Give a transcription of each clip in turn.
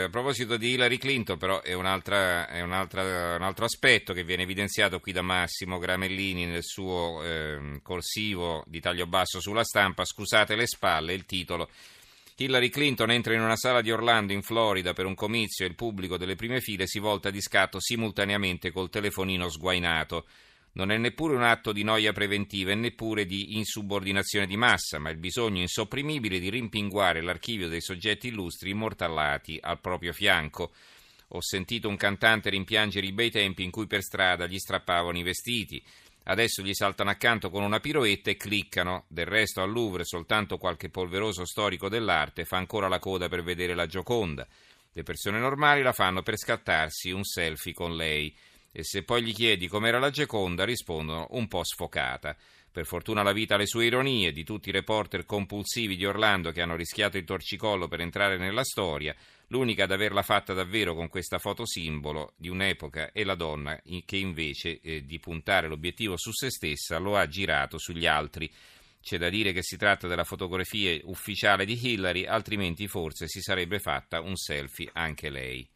A proposito di Hillary Clinton, però, è, un'altra, è un'altra, un altro aspetto che viene evidenziato qui da Massimo Gramellini nel suo eh, corsivo di taglio basso sulla stampa. Scusate le spalle, il titolo. Hillary Clinton entra in una sala di Orlando, in Florida, per un comizio e il pubblico delle prime file si volta di scatto simultaneamente col telefonino sguainato. Non è neppure un atto di noia preventiva e neppure di insubordinazione di massa, ma il bisogno insopprimibile di rimpinguare l'archivio dei soggetti illustri immortallati al proprio fianco. Ho sentito un cantante rimpiangere i bei tempi in cui per strada gli strappavano i vestiti. Adesso gli saltano accanto con una piroetta e cliccano. Del resto al Louvre soltanto qualche polveroso storico dell'arte fa ancora la coda per vedere la Gioconda. Le persone normali la fanno per scattarsi un selfie con lei e se poi gli chiedi com'era la Geconda rispondono un po' sfocata. Per fortuna la vita ha le sue ironie, di tutti i reporter compulsivi di Orlando che hanno rischiato il torcicollo per entrare nella storia, l'unica ad averla fatta davvero con questa foto simbolo di un'epoca è la donna che invece eh, di puntare l'obiettivo su se stessa lo ha girato sugli altri. C'è da dire che si tratta della fotografia ufficiale di Hillary, altrimenti forse si sarebbe fatta un selfie anche lei.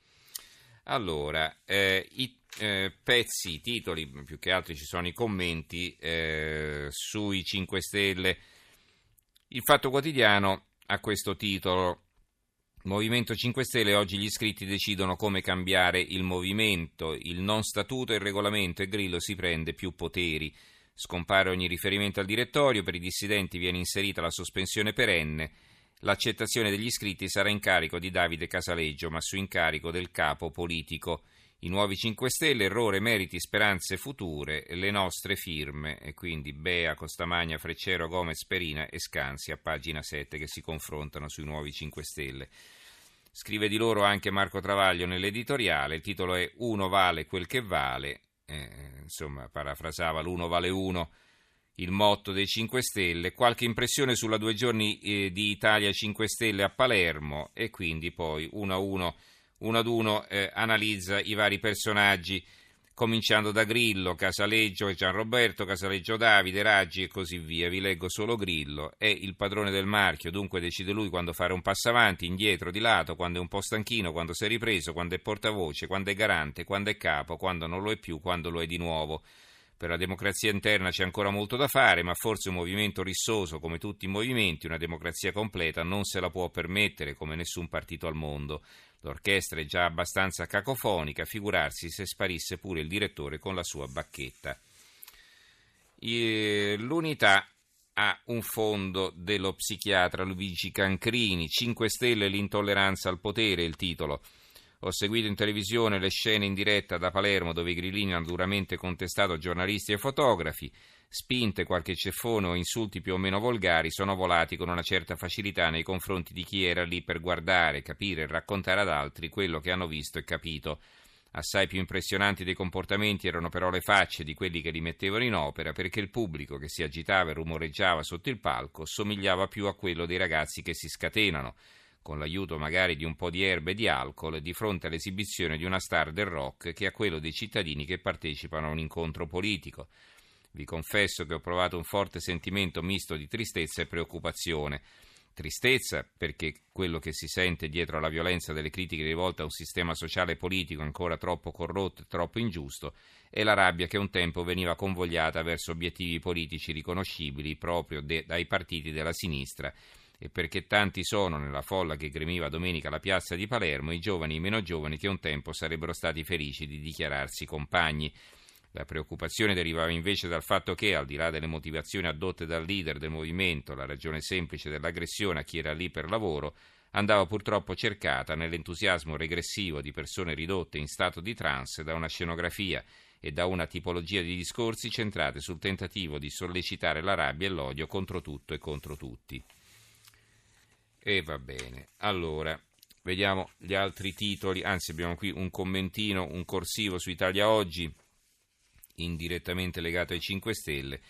Allora, eh, i eh, pezzi, i titoli, più che altro ci sono i commenti eh, sui 5 Stelle. Il Fatto Quotidiano ha questo titolo. Movimento 5 Stelle, oggi gli iscritti decidono come cambiare il movimento, il non statuto e il regolamento e Grillo si prende più poteri. Scompare ogni riferimento al direttorio, per i dissidenti viene inserita la sospensione perenne. L'accettazione degli iscritti sarà in carico di Davide Casaleggio, ma su incarico del capo politico. I nuovi 5 Stelle, errore, meriti, speranze future, le nostre firme, e quindi Bea, Costamagna, Freccero, Gomez, Perina e Scansi a pagina 7 che si confrontano sui nuovi 5 Stelle. Scrive di loro anche Marco Travaglio nell'editoriale, il titolo è Uno vale quel che vale, eh, insomma parafrasava l'uno vale uno il motto dei 5 Stelle, qualche impressione sulla due giorni eh, di Italia 5 Stelle a Palermo e quindi poi uno a uno, uno ad uno eh, analizza i vari personaggi, cominciando da Grillo, Casaleggio e Gianroberto, Casaleggio Davide, Raggi e così via. Vi leggo solo Grillo, è il padrone del marchio, dunque decide lui quando fare un passo avanti, indietro, di lato, quando è un po' stanchino, quando si è ripreso, quando è portavoce, quando è garante, quando è capo, quando non lo è più, quando lo è di nuovo. Per la democrazia interna c'è ancora molto da fare, ma forse un movimento rissoso come tutti i movimenti, una democrazia completa, non se la può permettere come nessun partito al mondo. L'orchestra è già abbastanza cacofonica, figurarsi se sparisse pure il direttore con la sua bacchetta. L'unità ha un fondo dello psichiatra Luigi Cancrini, 5 Stelle l'intolleranza al potere, il titolo. Ho seguito in televisione le scene in diretta da Palermo dove i grillini hanno duramente contestato giornalisti e fotografi. Spinte, qualche ceffone o insulti più o meno volgari sono volati con una certa facilità nei confronti di chi era lì per guardare, capire e raccontare ad altri quello che hanno visto e capito. Assai più impressionanti dei comportamenti erano però le facce di quelli che li mettevano in opera, perché il pubblico che si agitava e rumoreggiava sotto il palco somigliava più a quello dei ragazzi che si scatenano con l'aiuto magari di un po' di erbe e di alcol, di fronte all'esibizione di una star del rock che a quello dei cittadini che partecipano a un incontro politico. Vi confesso che ho provato un forte sentimento misto di tristezza e preoccupazione. Tristezza perché quello che si sente dietro alla violenza delle critiche rivolte a un sistema sociale e politico ancora troppo corrotto e troppo ingiusto e la rabbia che un tempo veniva convogliata verso obiettivi politici riconoscibili proprio de- dai partiti della sinistra e perché tanti sono nella folla che gremiva domenica alla piazza di Palermo i giovani e i meno giovani che un tempo sarebbero stati felici di dichiararsi compagni. La preoccupazione derivava invece dal fatto che, al di là delle motivazioni addotte dal leader del movimento, la ragione semplice dell'aggressione a chi era lì per lavoro, andava purtroppo cercata nell'entusiasmo regressivo di persone ridotte in stato di trance da una scenografia e da una tipologia di discorsi centrate sul tentativo di sollecitare la rabbia e l'odio contro tutto e contro tutti. E va bene. Allora, vediamo gli altri titoli. Anzi, abbiamo qui un commentino, un corsivo su Italia Oggi, indirettamente legato ai 5 Stelle.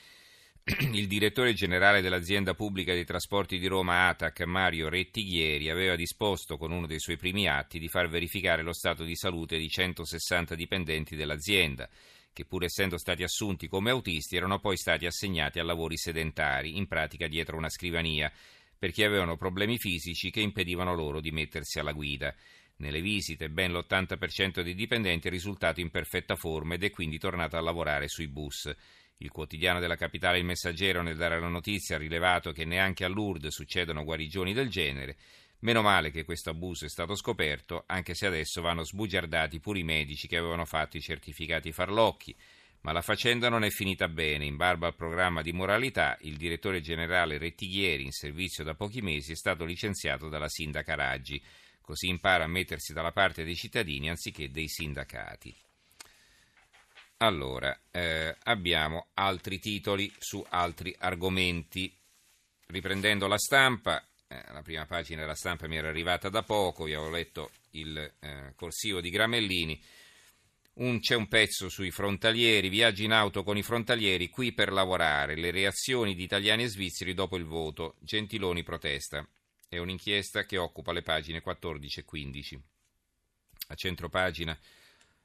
Il direttore generale dell'azienda pubblica dei trasporti di Roma ATAC, Mario Rettighieri, aveva disposto con uno dei suoi primi atti di far verificare lo stato di salute di 160 dipendenti dell'azienda, che pur essendo stati assunti come autisti erano poi stati assegnati a lavori sedentari, in pratica dietro una scrivania perché avevano problemi fisici che impedivano loro di mettersi alla guida. Nelle visite ben l'80% dei dipendenti è risultato in perfetta forma ed è quindi tornato a lavorare sui bus. Il quotidiano della capitale Il Messaggero nel dare la notizia ha rilevato che neanche a Lourdes succedono guarigioni del genere. Meno male che questo abuso è stato scoperto, anche se adesso vanno sbugiardati pure i medici che avevano fatto i certificati farlocchi. Ma la faccenda non è finita bene. In barba al programma di moralità, il direttore generale Rettighieri, in servizio da pochi mesi, è stato licenziato dalla sindaca Raggi. Così impara a mettersi dalla parte dei cittadini anziché dei sindacati. Allora, eh, abbiamo altri titoli su altri argomenti. Riprendendo la stampa, eh, la prima pagina della stampa mi era arrivata da poco, vi avevo letto il eh, corsivo di Gramellini. Un, c'è un pezzo sui frontalieri, viaggi in auto con i frontalieri, qui per lavorare, le reazioni di italiani e svizzeri dopo il voto, Gentiloni protesta. È un'inchiesta che occupa le pagine 14 e 15. A centro pagina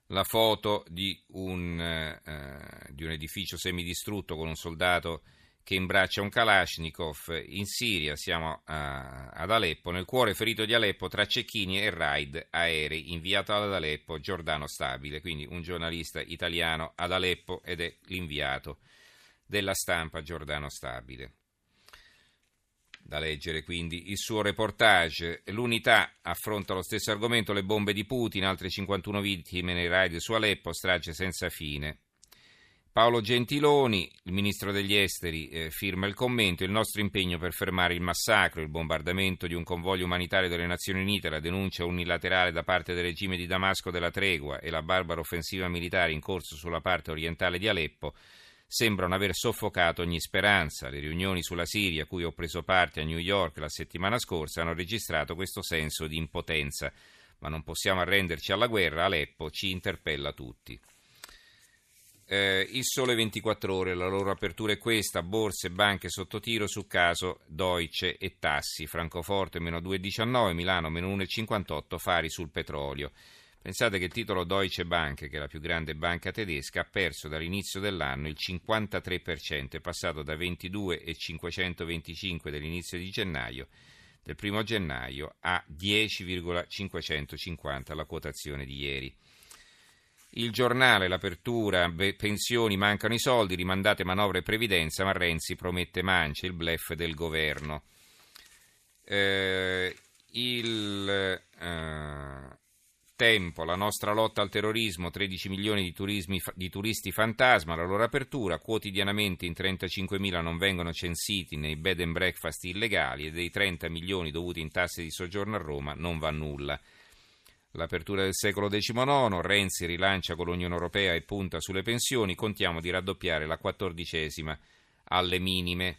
la foto di un, eh, di un edificio semidistrutto con un soldato che imbraccia un Kalashnikov in Siria, siamo a, ad Aleppo, nel cuore ferito di Aleppo tra cecchini e raid aerei, inviato ad Aleppo Giordano Stabile, quindi un giornalista italiano ad Aleppo ed è l'inviato della stampa Giordano Stabile. Da leggere quindi il suo reportage. L'unità affronta lo stesso argomento, le bombe di Putin, altre 51 vittime nei raid su Aleppo, strage senza fine. Paolo Gentiloni, il ministro degli esteri, eh, firma il commento, il nostro impegno per fermare il massacro, il bombardamento di un convoglio umanitario delle Nazioni Unite, la denuncia unilaterale da parte del regime di Damasco della tregua e la barbara offensiva militare in corso sulla parte orientale di Aleppo sembrano aver soffocato ogni speranza. Le riunioni sulla Siria, a cui ho preso parte a New York la settimana scorsa, hanno registrato questo senso di impotenza. Ma non possiamo arrenderci alla guerra, Aleppo ci interpella tutti. Eh, il sole 24 ore, la loro apertura è questa, borse banche sotto tiro su caso Deutsche e tassi, Francoforte meno 2,19, Milano meno 1,58, Fari sul petrolio. Pensate che il titolo Deutsche Bank, che è la più grande banca tedesca, ha perso dall'inizio dell'anno il 53%, è passato da 22,525 dell'inizio di gennaio, del primo gennaio, a 10,550 la quotazione di ieri. Il giornale, l'apertura, pensioni, mancano i soldi, rimandate manovre e previdenza, ma Renzi promette mance, il blef del governo. Eh, il, eh, tempo, la nostra lotta al terrorismo, 13 milioni di, turismi, di, turisti fantasma, la loro apertura, quotidianamente in 35.000 non vengono censiti nei bed and breakfast illegali e dei 30 milioni dovuti in tasse di soggiorno a Roma non va nulla. L'apertura del secolo XIX, Renzi rilancia con l'Unione Europea e punta sulle pensioni, contiamo di raddoppiare la quattordicesima alle minime.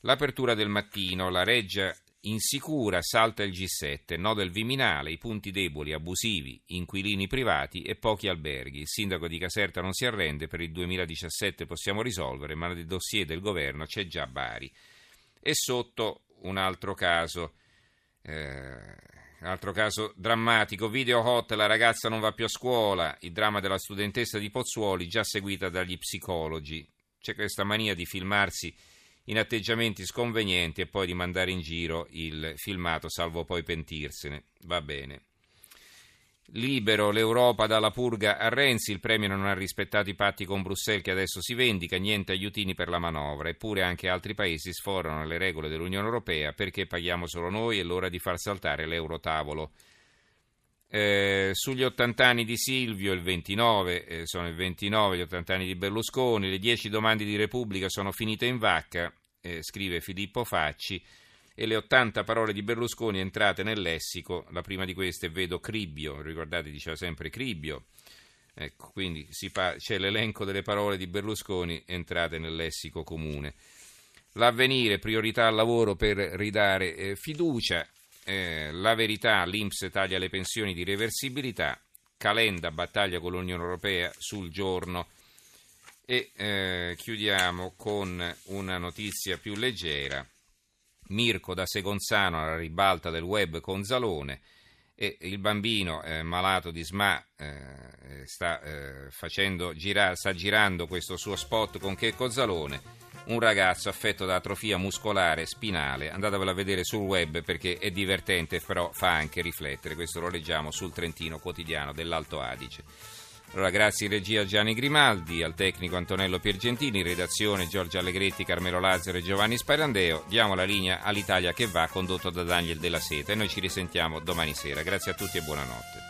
L'apertura del mattino, la reggia Insicura salta il G7, no del Viminale, i punti deboli, abusivi, inquilini privati e pochi alberghi. Il sindaco di Caserta non si arrende, per il 2017 possiamo risolvere, ma nel dossier del governo c'è già Bari. E sotto un altro caso, eh, altro caso drammatico, video hot, la ragazza non va più a scuola, il dramma della studentessa di Pozzuoli già seguita dagli psicologi. C'è questa mania di filmarsi in atteggiamenti sconvenienti e poi di mandare in giro il filmato salvo poi pentirsene. Va bene. Libero l'Europa dalla purga a Renzi, il Premier non ha rispettato i patti con Bruxelles che adesso si vendica, niente aiutini per la manovra, eppure anche altri paesi sforano le regole dell'Unione Europea perché paghiamo solo noi, è l'ora di far saltare l'eurotavolo. Eh, sugli 80 anni di Silvio, il 29, eh, sono il 29 gli 80 anni di Berlusconi, le 10 domande di Repubblica sono finite in vacca, eh, scrive Filippo Facci, e le 80 parole di Berlusconi entrate nel lessico, la prima di queste vedo Cribbio, ricordate diceva sempre Cribbio, ecco, quindi pa- c'è l'elenco delle parole di Berlusconi entrate nel lessico comune. L'avvenire, priorità al lavoro per ridare eh, fiducia, eh, la verità, l'Inps taglia le pensioni di reversibilità, Calenda battaglia con l'Unione Europea sul giorno e eh, chiudiamo con una notizia più leggera. Mirko da Segonzano alla ribalta del web con Zalone e il bambino eh, malato di SMA eh, sta, eh, gira- sta girando questo suo spot con Checco Zalone, un ragazzo affetto da atrofia muscolare spinale, andatevelo a vedere sul web perché è divertente però fa anche riflettere, questo lo leggiamo sul Trentino quotidiano dell'Alto Adige. Allora, grazie in regia Gianni Grimaldi, al tecnico Antonello Piergentini, in redazione Giorgio Allegretti, Carmelo Lazzaro e Giovanni Sparandeo. Diamo la linea all'Italia che va, condotto da Daniel Della Seta e noi ci risentiamo domani sera. Grazie a tutti e buonanotte.